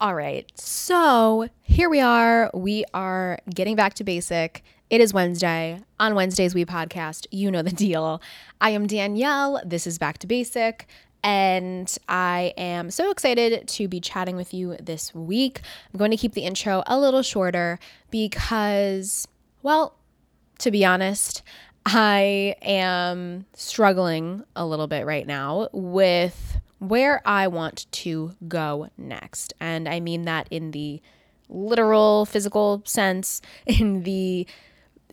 All right, so here we are. We are getting back to basic. It is Wednesday. On Wednesdays, we podcast. You know the deal. I am Danielle. This is Back to Basic. And I am so excited to be chatting with you this week. I'm going to keep the intro a little shorter because, well, to be honest, I am struggling a little bit right now with where I want to go next. And I mean that in the literal physical sense, in the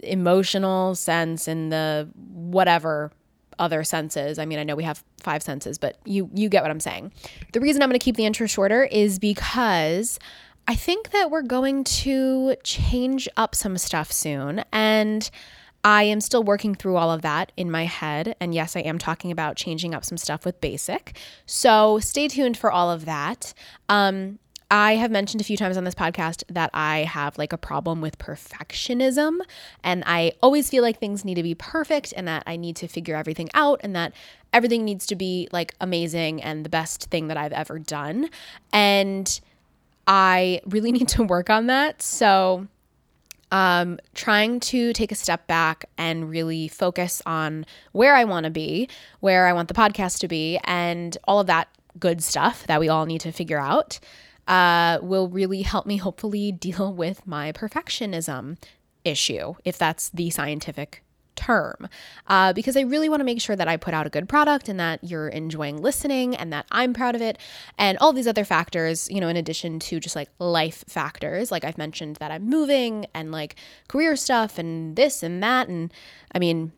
emotional sense, in the whatever other senses. I mean, I know we have five senses, but you you get what I'm saying. The reason I'm going to keep the intro shorter is because I think that we're going to change up some stuff soon and I am still working through all of that in my head. And yes, I am talking about changing up some stuff with basic. So stay tuned for all of that. Um, I have mentioned a few times on this podcast that I have like a problem with perfectionism. And I always feel like things need to be perfect and that I need to figure everything out and that everything needs to be like amazing and the best thing that I've ever done. And I really need to work on that. So um, trying to take a step back and really focus on where I want to be, where I want the podcast to be, and all of that good stuff that we all need to figure out uh, will really help me hopefully deal with my perfectionism issue, if that's the scientific term uh, because I really want to make sure that I put out a good product and that you're enjoying listening and that I'm proud of it and all these other factors, you know, in addition to just like life factors. Like I've mentioned that I'm moving and like career stuff and this and that. And I mean,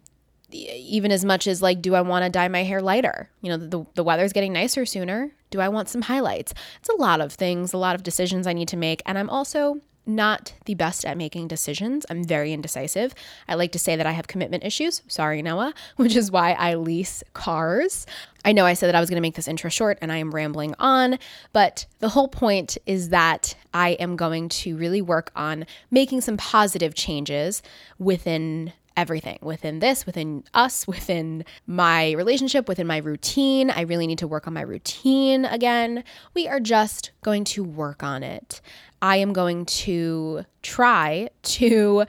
even as much as like, do I want to dye my hair lighter? You know, the, the weather's getting nicer sooner. Do I want some highlights? It's a lot of things, a lot of decisions I need to make. And I'm also not the best at making decisions. I'm very indecisive. I like to say that I have commitment issues. Sorry, Noah, which is why I lease cars. I know I said that I was going to make this intro short and I am rambling on, but the whole point is that I am going to really work on making some positive changes within everything within this, within us, within my relationship, within my routine. I really need to work on my routine again. We are just going to work on it. I am going to try to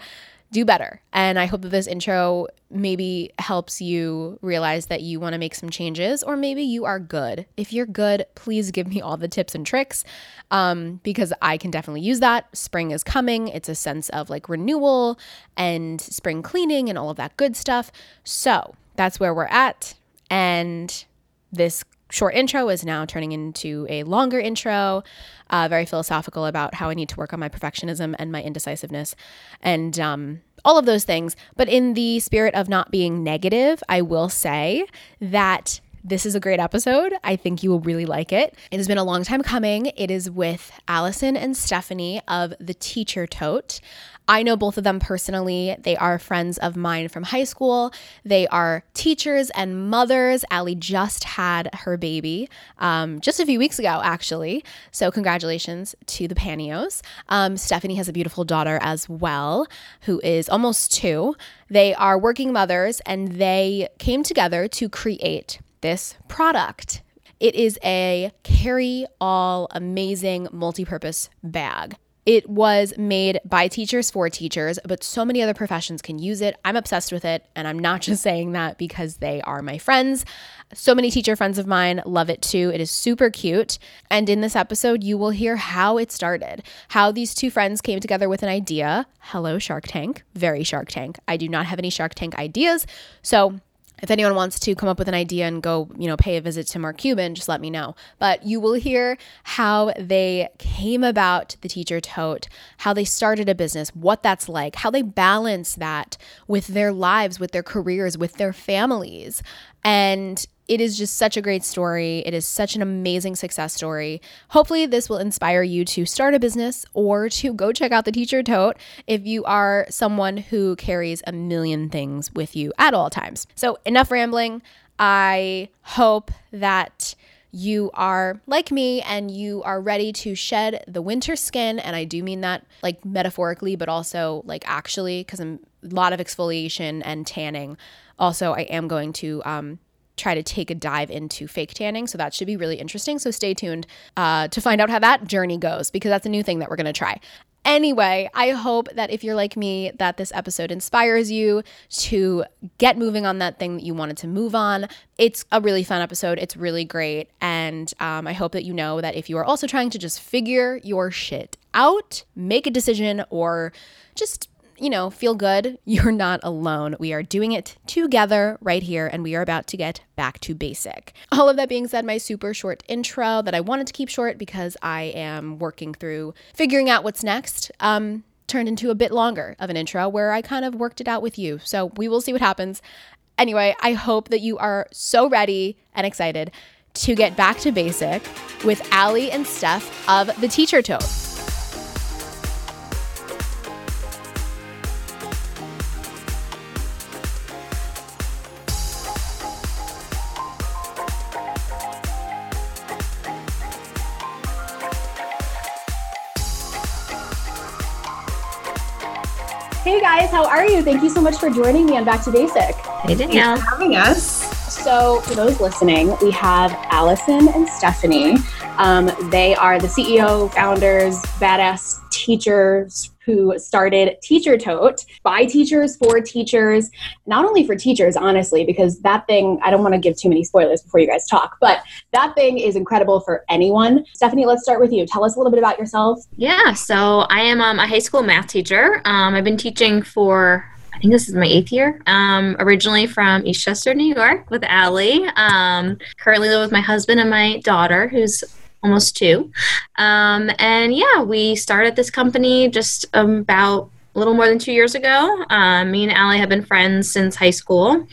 do better. And I hope that this intro maybe helps you realize that you want to make some changes, or maybe you are good. If you're good, please give me all the tips and tricks um, because I can definitely use that. Spring is coming, it's a sense of like renewal and spring cleaning and all of that good stuff. So that's where we're at. And this short intro is now turning into a longer intro, uh, very philosophical about how I need to work on my perfectionism and my indecisiveness and um, all of those things. But in the spirit of not being negative, I will say that this is a great episode. I think you will really like it. It has been a long time coming. It is with Allison and Stephanie of the Teacher Tote. I know both of them personally. They are friends of mine from high school. They are teachers and mothers. Allie just had her baby um, just a few weeks ago, actually. So, congratulations to the Panios. Um, Stephanie has a beautiful daughter as well, who is almost two. They are working mothers and they came together to create this product. It is a carry all amazing multi purpose bag. It was made by teachers for teachers, but so many other professions can use it. I'm obsessed with it, and I'm not just saying that because they are my friends. So many teacher friends of mine love it too. It is super cute. And in this episode, you will hear how it started, how these two friends came together with an idea. Hello, Shark Tank. Very Shark Tank. I do not have any Shark Tank ideas. So if anyone wants to come up with an idea and go, you know, pay a visit to Mark Cuban, just let me know. But you will hear how they came about the teacher tote, how they started a business, what that's like, how they balance that with their lives, with their careers, with their families. And it is just such a great story. It is such an amazing success story. Hopefully, this will inspire you to start a business or to go check out the Teacher Tote if you are someone who carries a million things with you at all times. So, enough rambling. I hope that you are like me and you are ready to shed the winter skin. And I do mean that like metaphorically, but also like actually, because I'm a lot of exfoliation and tanning. Also, I am going to um, try to take a dive into fake tanning. So that should be really interesting. So stay tuned uh, to find out how that journey goes because that's a new thing that we're going to try. Anyway, I hope that if you're like me, that this episode inspires you to get moving on that thing that you wanted to move on. It's a really fun episode. It's really great. And um, I hope that you know that if you are also trying to just figure your shit out, make a decision, or just you know, feel good. You're not alone. We are doing it together right here, and we are about to get back to basic. All of that being said, my super short intro that I wanted to keep short because I am working through figuring out what's next. Um, turned into a bit longer of an intro where I kind of worked it out with you. So we will see what happens. Anyway, I hope that you are so ready and excited to get back to basic with Allie and Steph of the Teacher Tote. Hey guys, how are you? Thank you so much for joining me on Back to Basic. Hey Danielle. Thanks for having us. So, for those listening, we have Allison and Stephanie. Um, they are the CEO, founders, badass teachers who started Teacher Tote by teachers for teachers, not only for teachers, honestly, because that thing, I don't want to give too many spoilers before you guys talk, but that thing is incredible for anyone. Stephanie, let's start with you. Tell us a little bit about yourself. Yeah, so I am um, a high school math teacher. Um, I've been teaching for I think this is my eighth year. Um, originally from Eastchester, New York, with Allie. Um, currently live with my husband and my daughter, who's almost two. Um, and yeah, we started this company just about a little more than two years ago. Um, me and Allie have been friends since high school,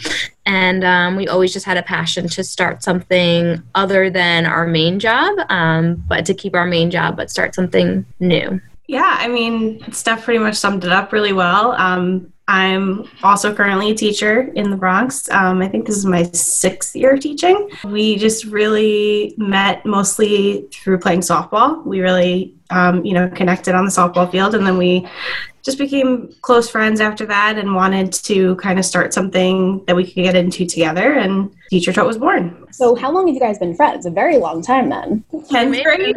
and um, we always just had a passion to start something other than our main job, um, but to keep our main job, but start something new. Yeah, I mean, Steph pretty much summed it up really well. Um, I'm also currently a teacher in the Bronx. Um, I think this is my sixth year teaching. We just really met mostly through playing softball. We really, um, you know, connected on the softball field, and then we just became close friends after that and wanted to kind of start something that we could get into together. And Teacher Tote was born. So, how long have you guys been friends? A very long time then. 10th grade.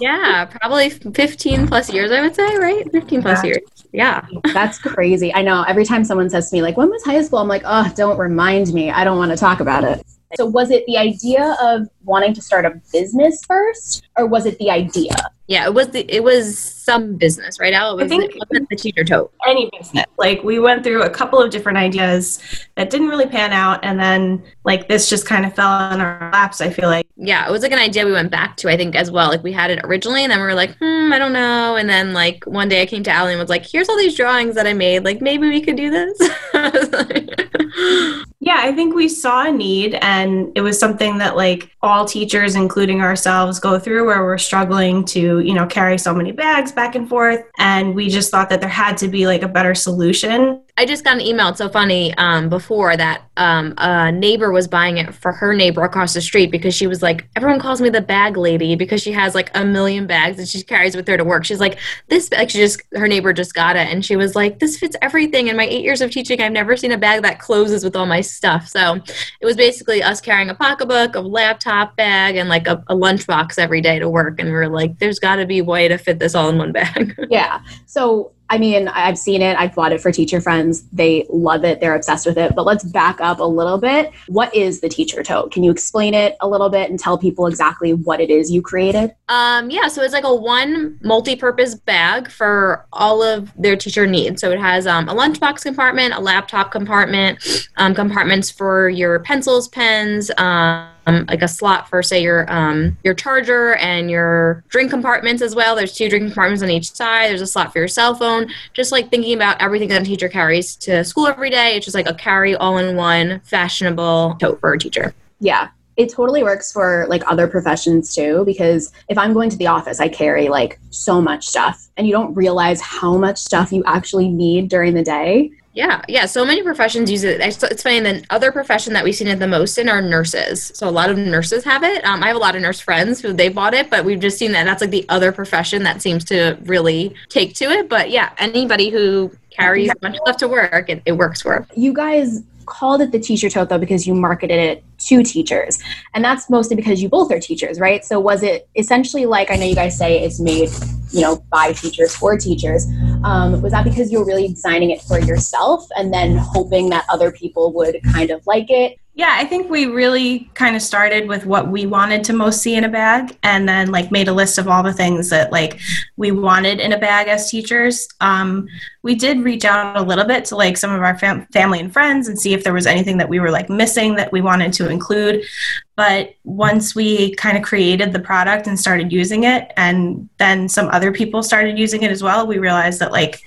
Yeah, probably 15 plus years, I would say, right? 15 plus Yeah. years. Yeah. That's crazy. I know every time someone says to me, like, when was high school? I'm like, oh, don't remind me. I don't want to talk about it. So, was it the idea of wanting to start a business first, or was it the idea? Yeah, it was the it was some business, right? Al? It I was think- it wasn't the teacher tote. any business. Like we went through a couple of different ideas that didn't really pan out, and then like this just kind of fell on our laps. I feel like Yeah, it was like an idea we went back to, I think, as well. Like we had it originally, and then we were like, hmm, I don't know. And then like one day I came to Allie and was like, here's all these drawings that I made. Like maybe we could do this. Yeah, I think we saw a need, and it was something that like all teachers, including ourselves, go through where we're struggling to you know carry so many bags back and forth, and we just thought that there had to be like a better solution. I just got an email. It's so funny. Um, before that, um, a neighbor was buying it for her neighbor across the street because she was like, everyone calls me the bag lady because she has like a million bags that she carries with her to work. She's like, this like she just her neighbor just got it, and she was like, this fits everything. In my eight years of teaching, I've never seen a bag that closes with all my stuff. So it was basically us carrying a pocketbook, a laptop bag, and like a, a lunchbox every day to work. And we were like, there's got to be a way to fit this all in one bag. Yeah. So, I mean, I've seen it. I've bought it for teacher friends. They love it. They're obsessed with it. But let's back up a little bit. What is the teacher tote? Can you explain it a little bit and tell people exactly what it is you created? Um, yeah, so it's like a one multi-purpose bag for all of their teacher needs. So it has um, a lunchbox compartment, a laptop compartment, um, compartments for your pencils, pens, um, like a slot for say your um, your charger and your drink compartments as well. There's two drink compartments on each side. There's a slot for your cell phone. Just like thinking about everything that a teacher carries to school every day. It's just like a carry all-in-one fashionable tote for a teacher. Yeah. It totally works for like other professions too, because if I'm going to the office, I carry like so much stuff and you don't realize how much stuff you actually need during the day. Yeah, yeah. So many professions use it. It's, funny. The other profession that we've seen it the most in are nurses. So a lot of nurses have it. Um, I have a lot of nurse friends who they bought it, but we've just seen that that's like the other profession that seems to really take to it. But yeah, anybody who carries a bunch of stuff to work, it, it works for. You guys called it the teacher tote though because you marketed it to teachers. And that's mostly because you both are teachers, right? So was it essentially like I know you guys say it's made, you know, by teachers for teachers. Um, was that because you were really designing it for yourself and then hoping that other people would kind of like it? Yeah, I think we really kind of started with what we wanted to most see in a bag and then like made a list of all the things that like we wanted in a bag as teachers. Um, we did reach out a little bit to like some of our fam- family and friends and see if there was anything that we were like missing that we wanted to include. But once we kind of created the product and started using it, and then some other people started using it as well, we realized that like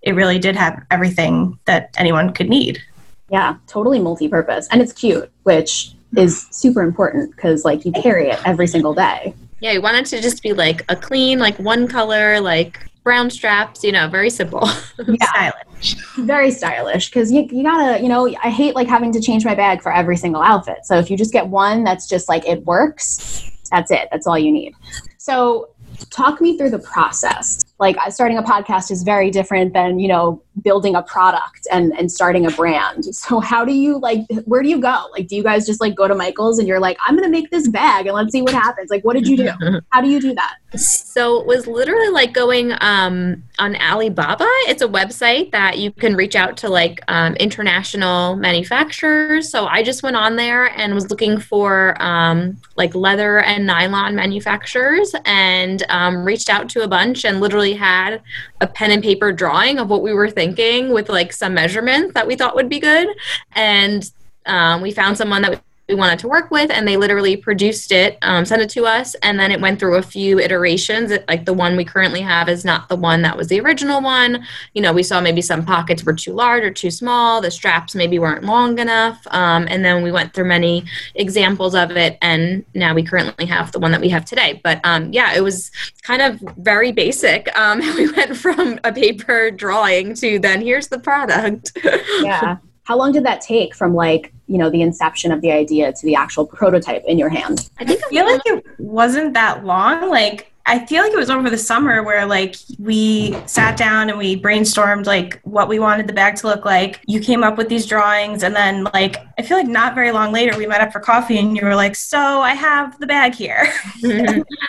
it really did have everything that anyone could need. Yeah, totally multi-purpose, and it's cute, which is super important because like you carry it every single day. Yeah, you want it to just be like a clean, like one color, like brown straps. You know, very simple. yeah. stylish. Very stylish because you you gotta you know I hate like having to change my bag for every single outfit. So if you just get one that's just like it works, that's it. That's all you need. So talk me through the process like starting a podcast is very different than you know building a product and and starting a brand. So how do you like where do you go? Like do you guys just like go to michael's and you're like i'm gonna make this bag and let's see what happens. Like what did you do? How do you do that? So it was literally like going um, on alibaba. It's a website that you can reach out to like um, international manufacturers. So i just went on there and was looking for um, like leather and nylon manufacturers and um, reached out to a bunch and literally had a pen and paper drawing of what we were thinking with like some measurements that we thought would be good. And um, we found someone that we wanted to work with and they literally produced it um, sent it to us and then it went through a few iterations. It, like the one we currently have is not the one that was the original one. You know we saw maybe some pockets were too large or too small the straps maybe weren't long enough um, and then we went through many examples of it and now we currently have the one that we have today. But um, yeah it was kind of very basic. Um, we went from a paper drawing to then here's the product. Yeah. How long did that take from like you know the inception of the idea to the actual prototype in your hand. I think i feel like it wasn't that long like I feel like it was over the summer where like we sat down and we brainstormed like what we wanted the bag to look like. You came up with these drawings and then like I feel like not very long later we met up for coffee and you were like, "So, I have the bag here."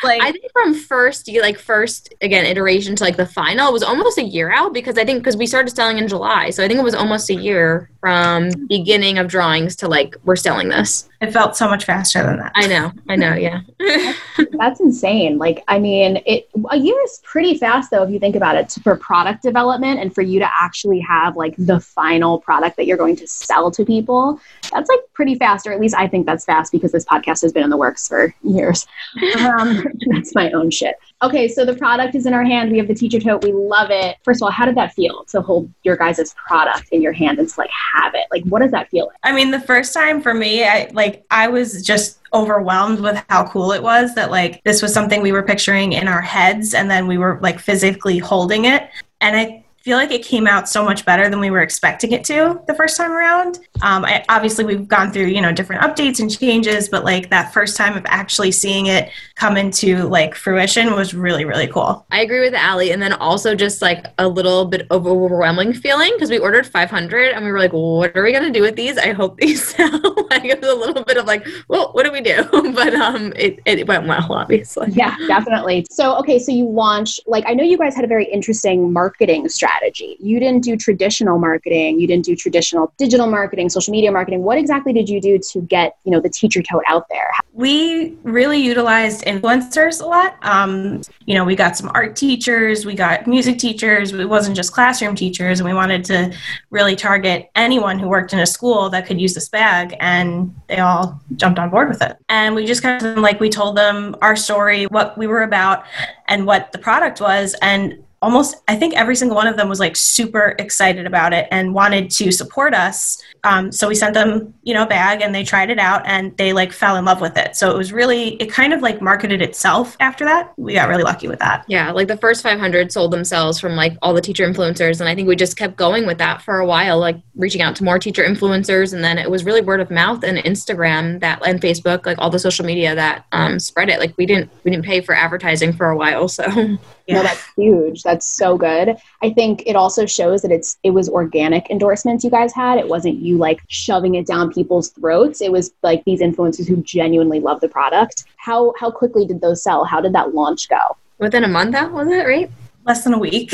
like I think from first you like first again iteration to like the final it was almost a year out because I think because we started selling in July. So I think it was almost a year from beginning of drawings to like we're selling this. It felt so much faster than that. I know. I know, yeah. That's insane. Like I mean, it a year is pretty fast though if you think about it for product development and for you to actually have like the final product that you're going to sell to people. That's like pretty fast, or at least I think that's fast because this podcast has been in the works for years. Um, that's my own shit. Okay, so the product is in our hand. We have the teacher tote. We love it. First of all, how did that feel to hold your guys' product in your hand and to like have it? Like, what does that feel like? I mean, the first time for me, I like I was just overwhelmed with how cool it was that like this was something we were picturing in our heads and then we were like physically holding it. And I feel like it came out so much better than we were expecting it to the first time around. Um, I, obviously, we've gone through you know different updates and changes, but like that first time of actually seeing it come into like fruition was really really cool. I agree with Ali, and then also just like a little bit of overwhelming feeling because we ordered 500 and we were like, what are we gonna do with these? I hope these sell. like it was a little bit of like, well, what do we do? but um, it it went well, obviously. Yeah, definitely. So okay, so you launched like I know you guys had a very interesting marketing strategy strategy. You didn't do traditional marketing, you didn't do traditional digital marketing, social media marketing. What exactly did you do to get, you know, the teacher tote out there? We really utilized influencers a lot. Um, you know, we got some art teachers, we got music teachers. It wasn't just classroom teachers, and we wanted to really target anyone who worked in a school that could use this bag, and they all jumped on board with it. And we just kind of like we told them our story, what we were about, and what the product was, and almost i think every single one of them was like super excited about it and wanted to support us. Um, so we sent them you know a bag and they tried it out and they like fell in love with it. So it was really it kind of like marketed itself after that. We got really lucky with that. Yeah like the first 500 sold themselves from like all the teacher influencers and i think we just kept going with that for a while like reaching out to more teacher influencers and then it was really word of mouth and instagram that and facebook like all the social media that um, spread it. Like we didn't we didn't pay for advertising for a while so. Yeah. No, that's huge. That's so good. I think it also shows that it's it was organic endorsements you guys had. It wasn't you like shoving it down people's throats. It was like these influencers who genuinely love the product. How how quickly did those sell? How did that launch go? Within a month, that was it, right? Less than a week.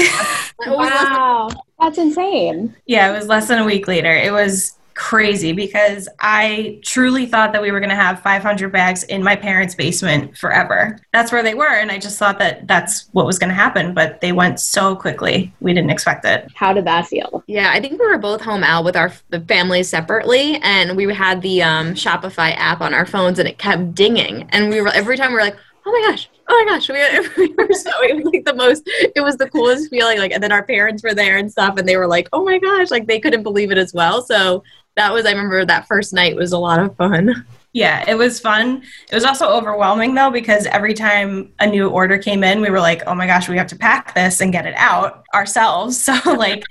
wow, that's insane. Yeah, it was less than a week later. It was crazy because I truly thought that we were going to have 500 bags in my parents' basement forever. That's where they were. And I just thought that that's what was going to happen. But they went so quickly. We didn't expect it. How did that feel? Yeah, I think we were both home out with our families separately. And we had the um, Shopify app on our phones and it kept dinging. And we were every time we were like, oh my gosh, oh my gosh, we, we were so it was like the most, it was the coolest feeling. Like, and then our parents were there and stuff, and they were like, oh my gosh, like they couldn't believe it as well. So that was I remember that first night was a lot of fun. Yeah, it was fun. It was also overwhelming though because every time a new order came in, we were like, "Oh my gosh, we have to pack this and get it out ourselves." So like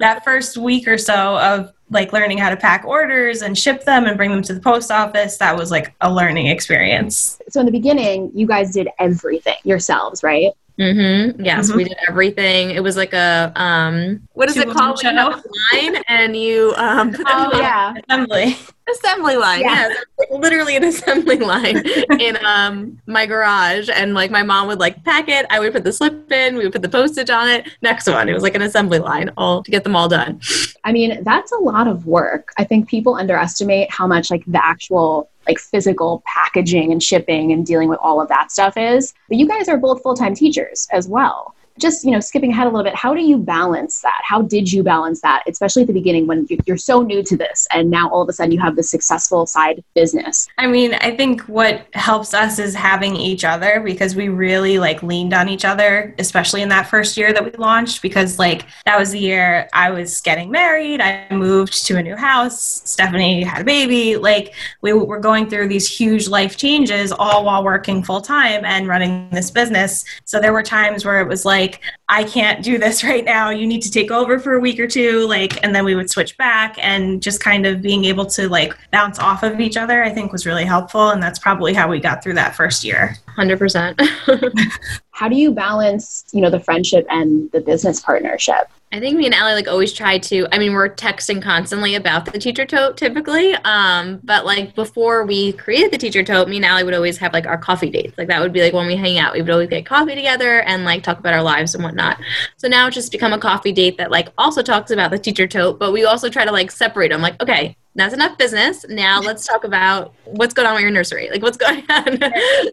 that first week or so of like learning how to pack orders and ship them and bring them to the post office, that was like a learning experience. So in the beginning, you guys did everything yourselves, right? Mm-hmm. Yes, mm-hmm. we did everything. It was like a um, what is it called? line, and you um, oh yeah, assembly assembly line. Yeah, yeah literally an assembly line in um my garage, and like my mom would like pack it. I would put the slip in. We would put the postage on it. Next one, it was like an assembly line, all to get them all done. I mean, that's a lot of work. I think people underestimate how much like the actual like physical packaging and shipping and dealing with all of that stuff is. But you guys are both full time teachers as well just you know skipping ahead a little bit how do you balance that? How did you balance that especially at the beginning when you're so new to this and now all of a sudden you have this successful side business? I mean i think what helps us is having each other because we really like leaned on each other especially in that first year that we launched because like that was the year i was getting married. I moved to a new house. Stephanie had a baby. Like we were going through these huge life changes all while working full time and running this business. So there were times where it was like like i can't do this right now. You need to take over for a week or two. Like and then we would switch back and just kind of being able to like bounce off of each other i think was really helpful and that's probably how we got through that first year. 100% how do you balance you know the friendship and the business partnership I think me and Allie like always try to. I mean, we're texting constantly about the teacher tote typically, um, but like before we created the teacher tote, me and Allie would always have like our coffee dates. Like that would be like when we hang out, we would always get coffee together and like talk about our lives and whatnot. So now it's just become a coffee date that like also talks about the teacher tote, but we also try to like separate them. Like, okay, that's enough business. Now let's talk about what's going on with your nursery. Like what's going on.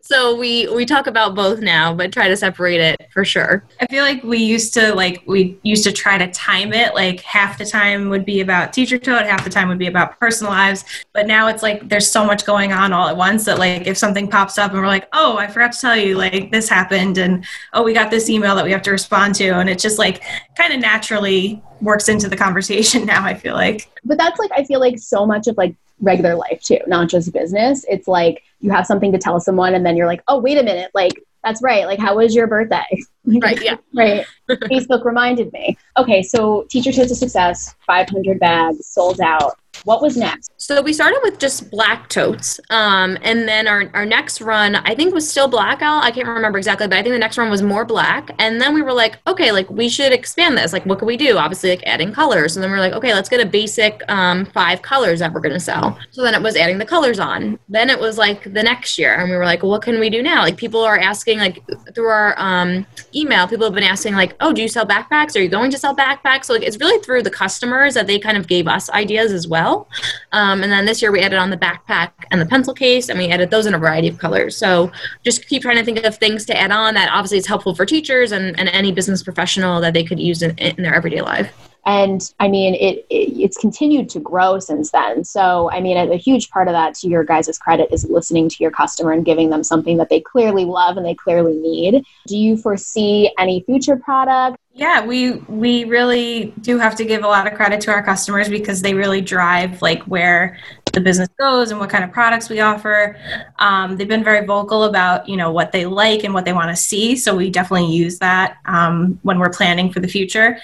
so we we talk about both now, but try to separate it for sure. I feel like we used to like we used to try to time it. Like half the time would be about teacher tote, half the time would be about personal lives. But now it's like there's so much going on all at once that like if something pops up and we're like, oh, I forgot to tell you, like this happened, and oh, we got this email that we have to respond to, and it's just like kind of naturally works into the conversation now i feel like. But that's like i feel like so much of like regular life too not just business. It's like you have something to tell someone and then you're like oh wait a minute like that's right like how was your birthday right yeah right facebook reminded me okay so teacher totes a success 500 bags sold out what was next? So we started with just black totes. Um, and then our, our next run, I think was still black Al. I can't remember exactly, but I think the next run was more black. And then we were like, okay, like we should expand this. Like, what can we do? Obviously, like adding colors. And then we are like, okay, let's get a basic um, five colors that we're going to sell. So then it was adding the colors on. Then it was like the next year. And we were like, what can we do now? Like, people are asking, like, through our um, email, people have been asking, like, oh, do you sell backpacks? Are you going to sell backpacks? So, like, it's really through the customers that they kind of gave us ideas as well. Um, and then this year we added on the backpack and the pencil case, and we added those in a variety of colors. So just keep trying to think of things to add on that obviously is helpful for teachers and, and any business professional that they could use in, in their everyday life and i mean it, it, it's continued to grow since then so i mean a, huge part of that to your guys' credit is listening to your customer and giving them something that they clearly love and they clearly need do you foresee any future product yeah, we we really do have to give a lot of credit to our customers because they really drive like where the business goes and what kind of products we offer. Um, they've been very vocal about you know what they like and what they want to see, so we definitely use that um, when we're planning for the future.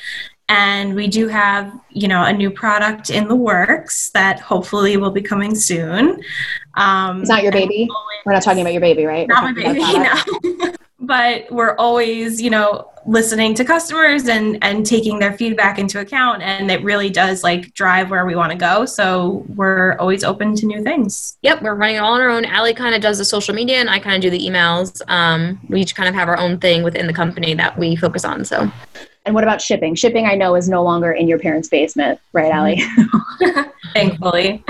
And we do have you know a new product in the works that hopefully will be coming soon. Um, it's not your baby. We're not talking about your baby, right? Not my baby. No. but we're always, you know, listening to customers and and taking their feedback into account and it really does like drive where we want to go so we're always open to new things yep we're running it all on our own ali kind of does the social media and i kind of do the emails um, we each kind of have our own thing within the company that we focus on so and what about shipping shipping i know is no longer in your parents basement right Allie thankfully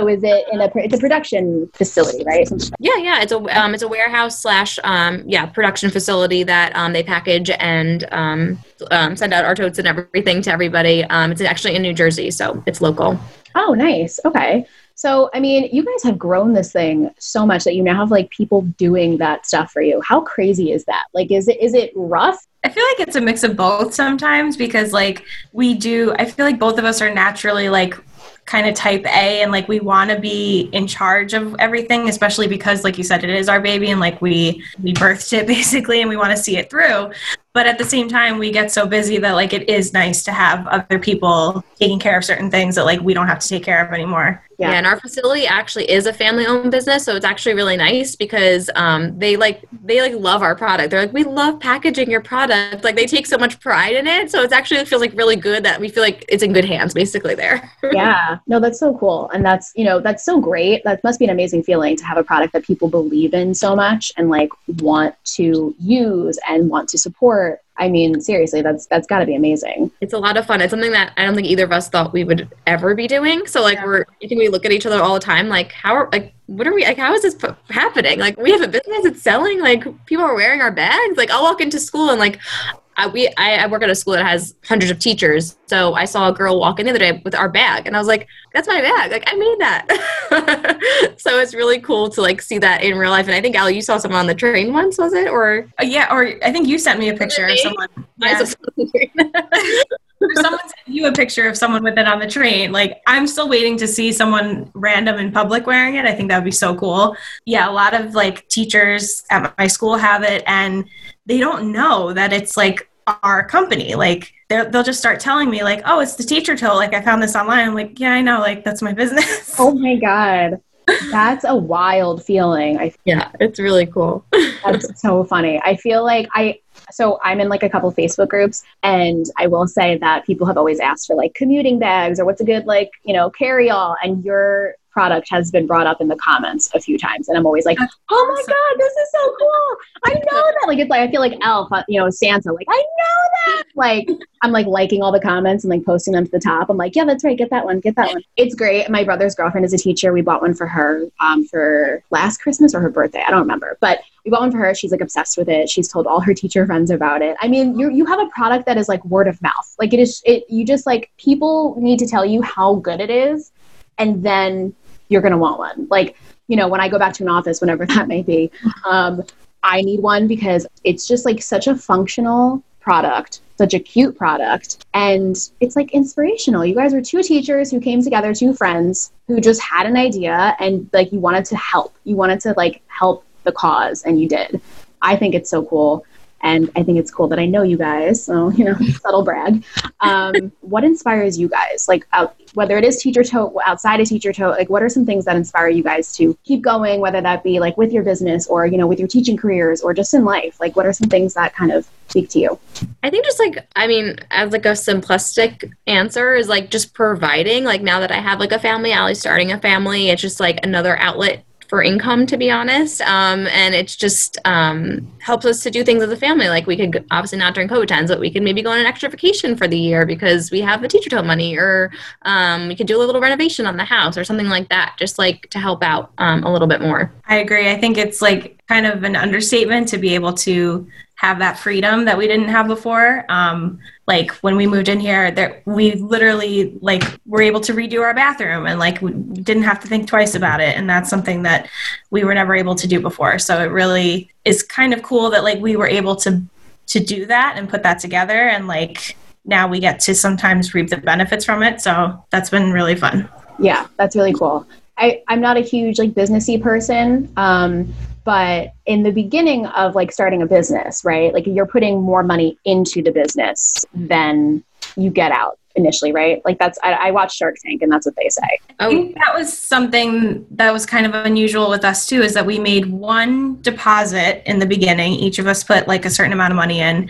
so is it in a it's a production facility, right? Yeah, yeah. It's a um, it's a warehouse slash um, yeah production facility that um, they package and um, um, send out our totes and everything to everybody. Um, it's actually in New Jersey, so it's local. Oh, nice. Okay. So, I mean, you guys have grown this thing so much that you now have like people doing that stuff for you. How crazy is that? Like, is it is it rough? I feel like it's a mix of both sometimes because like we do. I feel like both of us are naturally like kind of type A and like we want to be in charge of everything, especially because like you said, it is our baby and like we we birthed it basically and we want to see it through but at the same time we get so busy that like it is nice to have other people taking care of certain things that like we don't have to take care of anymore. Yeah, yeah and our facility actually is a family owned business so it's actually really nice because um, they like they like love our product. They're like we love packaging your product. Like they take so much pride in it so it's actually it feels like really good that we feel like it's in good hands basically there. Yeah. No that's so cool and that's you know that's so great. That must be an amazing feeling to have a product that people believe in so much and like want to use and want to support I mean, seriously, that's that's got to be amazing. It's a lot of fun. It's something that I don't think either of us thought we would ever be doing. So like, yeah. we're I think we look at each other all the time, like, how are like, what are we like? How is this happening? Like, we have a business. It's selling. Like, people are wearing our bags. Like, I'll walk into school and like, I, we I, I, work at a school that has hundreds of teachers. So I saw a girl walk in the other day with our bag, and I was like, "That's my bag! Like I made that." so it's really cool to like see that in real life. And I think Ali, you saw someone on the train once, was it? Or uh, yeah, or I think you sent me a picture of someone. Yeah. someone sent you a picture of someone with it on the train. Like I'm still waiting to see someone random in public wearing it. I think that would be so cool. Yeah, a lot of like teachers at my school have it and they don't know that it's like our company. Like they'll just start telling me like, oh, it's the teacher tote. Like I found this online. I'm like, yeah, I know. Like that's my business. Oh my god. That's a wild feeling. I yeah, it's really cool. that's so funny. I feel like I so I'm in like a couple Facebook groups and I will say that people have always asked for like commuting bags or what's a good like, you know, carry all and your product has been brought up in the comments a few times and i'm always like oh my god this is so cool i know that like it's like i feel like elf uh, you know santa like i know that like i'm like liking all the comments and like posting them to the top. I'm like yeah that's right get that one get that one. It's great. My brother's girlfriend is a teacher. We bought one for her um, for last christmas or her birthday. I don't remember. But we bought one for her. She's like obsessed with it. She's told all her teacher friends about it. I mean you you have a product that is like word of mouth. Like it is it you just like people need to tell you how good it is and then you're to want one. Like, you know, when I go back to an office, whenever that may be, um, I need one because it's just like such a functional product, such a cute product, and it's like inspirational. You guys are two teachers who came together, two friends who just had an idea and like you wanted to help. You wanted to like help the cause, and you did. I think it's so cool. And I think it's cool that I know you guys. So, you know, subtle brag. Um, what inspires you guys? Like, out, whether it is teacher tote, outside of teacher tote, like, what are some things that inspire you guys to keep going, whether that be like with your business or, you know, with your teaching careers or just in life? Like, what are some things that kind of speak to you? I think just like, I mean, as like a simplistic answer is like just providing. Like, now that I have like a family, Allie's starting a family, it's just like another outlet for income, to be honest. Um, and it's just um, helps us to do things as a family. Like we could obviously not during COVID times, but we could maybe go on an extra vacation for the year because we have the teacher tote money, or um, we could do a little renovation on the house or something like that, just like to help out um, a little bit more. I agree. I think it's like kind of an understatement to be able to have that freedom that we didn't have before. Um, like when we moved in here, there we literally like were able to redo our bathroom and like we didn't have to think twice about it. And that's something that we were never able to do before. So it really is kind of cool that like we were able to to do that and put that together and like now we get to sometimes reap the benefits from it. So that's been really fun. Yeah, that's really cool. I, I'm not a huge like businessy person. Um, but in the beginning of like starting a business right like you're putting more money into the business mm-hmm. than you get out initially, right? Like that's I, I watched Shark Tank, and that's what they say. Oh. I Oh, think that was something that was kind of unusual with us too, is that we made one deposit in the beginning. Each of us put like a certain amount of money in,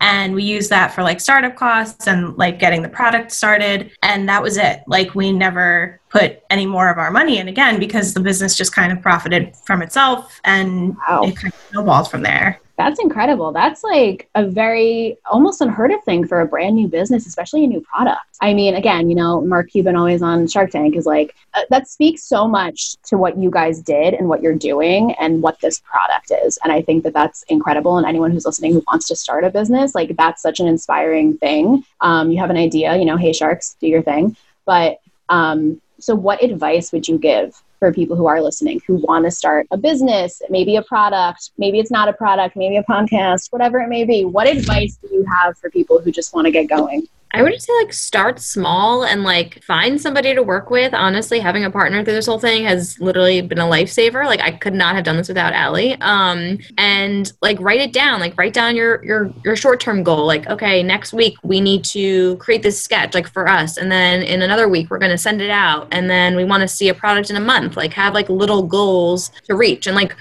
and we used that for like startup costs and like getting the product started. And that was it. Like we never put any more of our money in again because the business just kind of profited from itself and Wow. it kind of snowballed from there. That's incredible. That's like a very almost unheard of thing for a brand new business, especially a new product. I mean, again, you know, Mark Cuban always on Shark Tank is like, uh, that speaks so much to what you guys did and what you're doing and what this product is. And I think that that's incredible. And anyone who's listening who wants to start a business, like, that's such an inspiring thing. Um, you have an idea, you know, hey, sharks, do your thing. But um, so, what advice would you give for people who are listening who want to start a business, maybe a product, maybe it's not a product, maybe a podcast, whatever it may be? What advice do you have for people who just want to get going? I would say like start small and like find somebody to work with. Honestly, having a partner through this whole thing has literally been a lifesaver. Like I could not have done this without Allie. Um, and like write it down. Like write down your your your short term goal. Like okay, next week we need to create this sketch like for us, and then in another week we're gonna send it out, and then we want to see a product in a month. Like have like little goals to reach, and like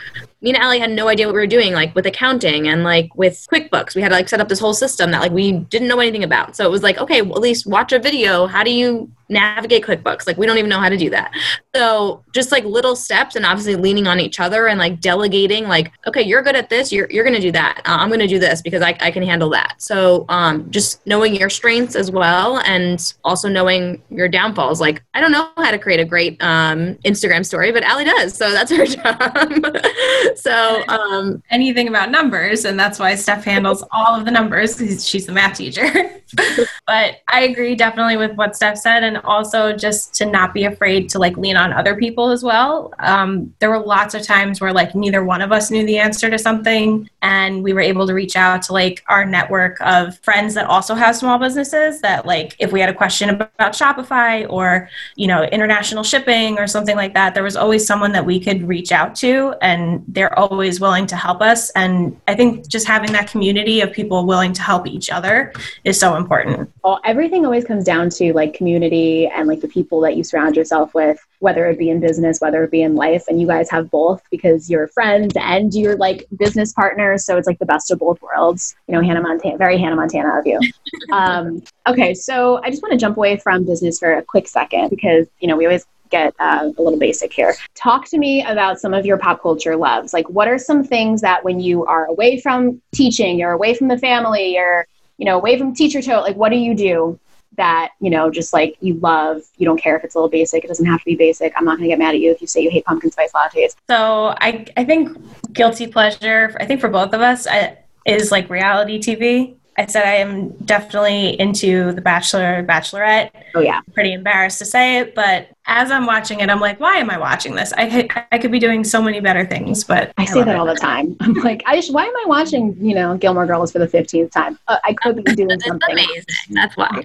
me and Allie had no idea what we were doing, like with accounting and like with QuickBooks. We had to like set up this whole system that like we didn't know anything about. So it was like, okay, well, at least watch a video. How do you navigate QuickBooks? Like we don't even know how to do that. So just like little steps and obviously leaning on each other and like delegating, like, okay, you're good at this, you're, you're gonna do that. Uh, I'm gonna do this because I, I can handle that. So um, just knowing your strengths as well and also knowing your downfalls. Like I don't know how to create a great um, Instagram story, but Allie does. So that's her job. so um, Anything about numbers, and that's why Steph handles all of the numbers she's the math teacher. but I agree definitely with what Steph said, and also just to not be afraid to like lean on other people as well. Um, there were lots of times where like neither one of us knew the answer to something, and we were able to reach out to like our network of friends that also have small businesses. That like if we had a question about Shopify or you know international shipping or something like that, there was always someone that we could reach out to, and they're always willing to help us. And I think just having that community of people willing to help each other is so important. Well, everything always comes down to like community and like the people that you surround yourself with, whether it be in business, whether it be in life. And you guys have both because you're friends and you're like business partners. So it's like the best of both worlds. You know, Hannah Montana, very Hannah Montana of you. um, okay, so I just want to jump away from business for a quick second because, you know, we always get uh, a little basic here. Talk to me about some of your pop culture loves. Like, what are some things that when you are away from teaching, you're away from the family, you're, you know, away from teacher tote, like, what do you do that, you know, just like you love? You don't care if it's a little basic, it doesn't have to be basic. I'm not going to get mad at you if you say you hate pumpkin spice lattes. So I, I think guilty pleasure, I think for both of us, I, is like reality TV. I said I am definitely into The Bachelor, Bachelorette. Oh, yeah. pretty embarrassed to say it, but as I'm watching it, I'm like, why am I watching this? I could, I could be doing so many better things, but I say that it. all the time. I'm like, I just, why am I watching, you know, Gilmore Girls for the 15th time? Uh, I could be doing it's something. amazing. That's why.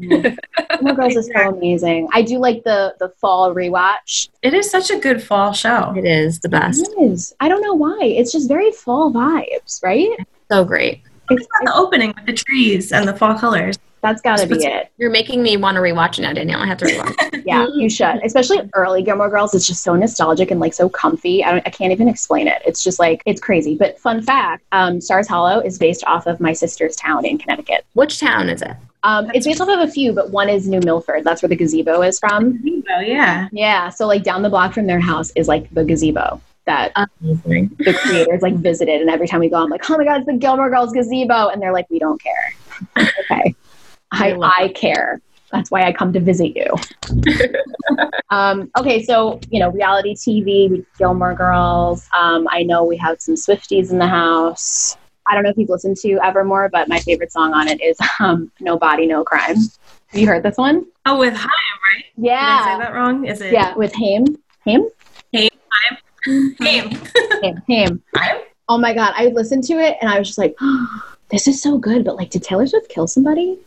Gilmore Girls is so amazing. I do like the the fall rewatch. It is such a good fall show. it is the best. It is. I don't know why. It's just very fall vibes, right? So great. It's, The opening with the trees and the fall colors. that's got to be it. You're making me want to rewatch it now, Danielle. I have to rewatch. Yeah, you should. Especially early Gilmore Girls. It's just so nostalgic and like so comfy. I, don't, I can't even explain it. It's just like it's crazy. But fun fact: um, Stars Hollow is based off of my sister's town in Connecticut. Which town is it? Um, it's based off of a few, but one is New Milford. That's where the gazebo is from. Oh yeah. Yeah, so like down the block from their house is like the gazebo that Amazing. the creators like visited. And every time we go, I'm like, oh my god, it's the Gilmore Girls gazebo, and they're like, we don't care. okay, I I I care. That's why I come to visit you. um, okay, so you know, reality TV, we- Gilmore Girls. Um, I know we have some Swifties in the house. I don't know if you've listened to Evermore, but my favorite song on it is um, "No Body, No Crime." Have you heard this one? Oh, with Haim, right? Did I say Yeah, that wrong? Is it? yeah, with Haim. Haim? Haim. Haim. Haim. Haim? Oh my god, I listened to it and I was just like, this is so good. But like, did Taylor Swift kill somebody?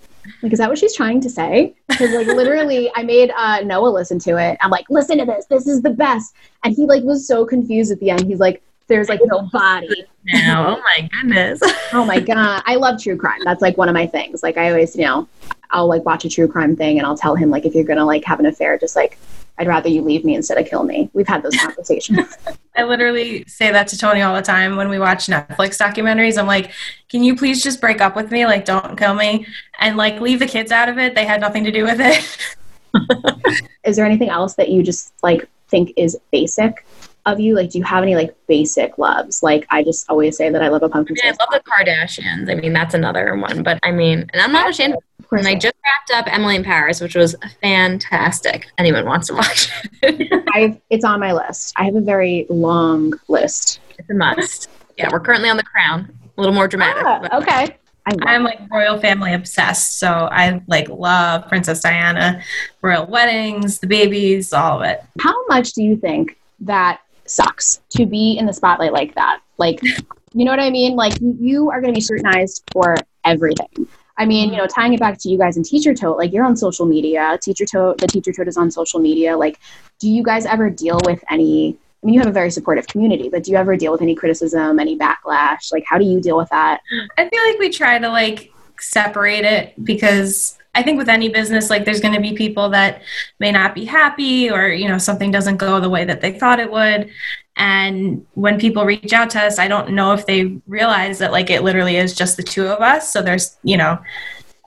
Like, is that what she's trying to say? Because like, literally, I made uh, Noah listen to it. I'm like, listen to this. This is the best. And he like was so confused at the end. He's like, there's like no body. Now, oh my goodness. Oh my god, I love true crime. That's like one of my things. Like, I always, you know, I'll like watch a true crime thing and I'll tell him like if you're gonna like have an affair, just like I'd rather you leave me instead of kill me. We've had those conversations. I literally say that to Tony all the time when we watch Netflix documentaries. I'm like, can you please just break up with me? Like, don't kill me. And like, leave the kids out of it. They had nothing to do with it. is there anything else that you just like think is basic of you? Like, do you have any like basic loves? Like, I just always say that I love a pumpkin. I, mean, I love the Kardashians. I mean, that's another one. But I mean, and I'm not ashamed. And I just wrapped up Emily in Paris, which was fantastic. Anyone wants to watch it? I've, it's on my list. I have a very long list. It's a must. Yeah, we're currently on The Crown. A little more dramatic. Ah, okay. I'm like royal family obsessed, so I like love Princess Diana, royal weddings, the babies, all of it. How much do you think that sucks to be in the spotlight like that? Like, you know what I mean? Like, you are going to be scrutinized for everything. I mean, you know, tying it back to you guys and Teacher Tote, like you're on social media. Teacher Tote, the Teacher Tote is on social media. Like, do you guys ever deal with any? I mean, you have a very supportive community, but do you ever deal with any criticism, any backlash? Like, how do you deal with that? I feel like we try to like separate it because I think with any business, like there's going to be people that may not be happy or, you know, something doesn't go the way that they thought it would. And when people reach out to us, I don't know if they realize that like it literally is just the two of us. So there's, you know,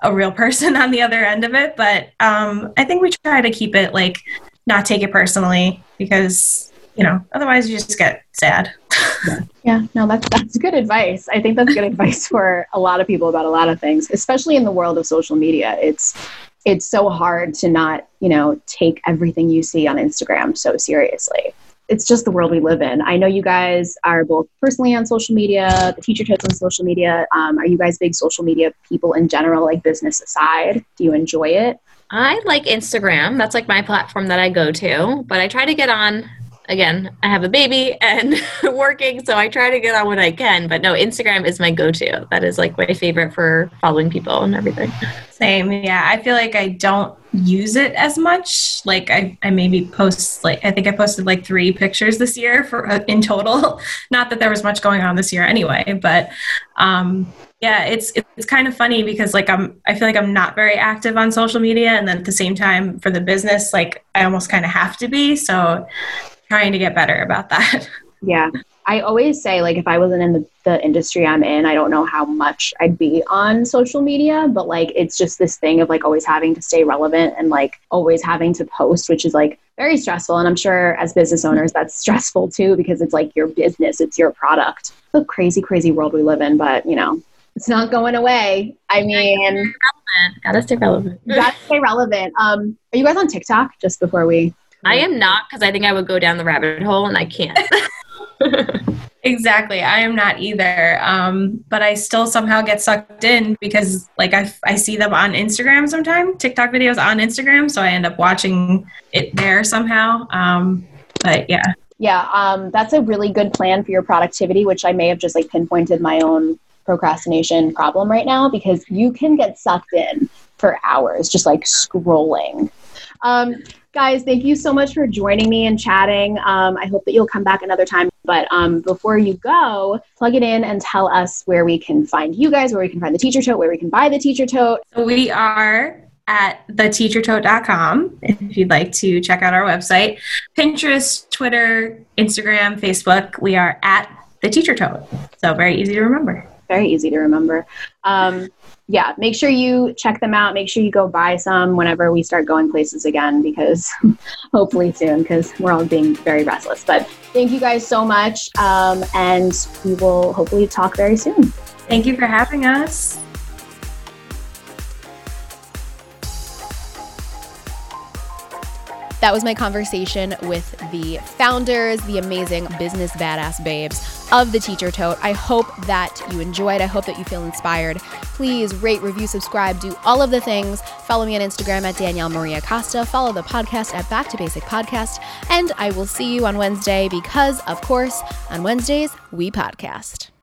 a real person on the other end of it. But um, I think we try to keep it like not take it personally because, you know, otherwise you just get sad. Yeah. no, that's that's good advice. I think that's good advice for a lot of people about a lot of things, especially in the world of social media. It's it's so hard to not, you know, take everything you see on Instagram so seriously it's just the world we live in. I know you guys are both personally on social media, the teacher totes on social media. Um, are you guys big social media people in general, like business aside? Do you enjoy it? I like Instagram. That's like my platform that I go to, but I try to get on again, I have a baby and working, so I try to get on when I can. But no, Instagram is my go to. That is like my favorite for following people and everything. Same. Yeah. I feel like I don't use it as much. Like I, I maybe post like I think I posted like three pictures this year for uh, in total. Not that there was much going on this year anyway, but um yeah, it's it's kind of funny because like I'm I feel like I'm not very active on social media and then at the same time for the business like I almost kind of have to be. So trying to get better about that. Yeah. I always say, like, if I wasn't in the, the industry I'm in, I don't know how much I'd be on social media, but like, it's just this thing of like always having to stay relevant and like always having to post, which is like very stressful. And I'm sure as business owners, that's stressful too, because it's like your business, it's your product. The crazy, crazy world we live in, but you know, it's not going away. I mean, gotta stay relevant. gotta stay relevant. Um, are you guys on TikTok? Just before we I am not because I think I would go down the rabbit hole and I can't. exactly. I am not either. Um, but I still somehow get sucked in because like I, I see them on Instagram sometimes, TikTok videos on Instagram. So I end up watching it there somehow. Um, but yeah. Yeah. Um, that's a really good plan for your productivity, which I may have just like pinpointed my own procrastination problem right now because you can get sucked in for hours just like scrolling. Um, Guys, thank you so much for joining me and chatting. Um, I hope that you'll come back another time. But um, before you go, plug it in and tell us where we can find you guys, where we can find the teacher tote, where we can buy the teacher tote. So We are at theteachertote.com if you'd like to check out our website. Pinterest, Twitter, Instagram, Facebook, we are at the teacher tote. So very easy to remember. Very easy to remember. Um, yeah, make sure you check them out. Make sure you go buy some whenever we start going places again, because hopefully soon, because we're all being very restless. But thank you guys so much, um, and we will hopefully talk very soon. Thank you for having us. That was my conversation with the founders, the amazing business badass babes of the Teacher Tote. I hope that you enjoyed. I hope that you feel inspired. Please rate, review, subscribe, do all of the things. Follow me on Instagram at Danielle Maria Costa. Follow the podcast at Back to Basic Podcast. And I will see you on Wednesday because, of course, on Wednesdays, we podcast.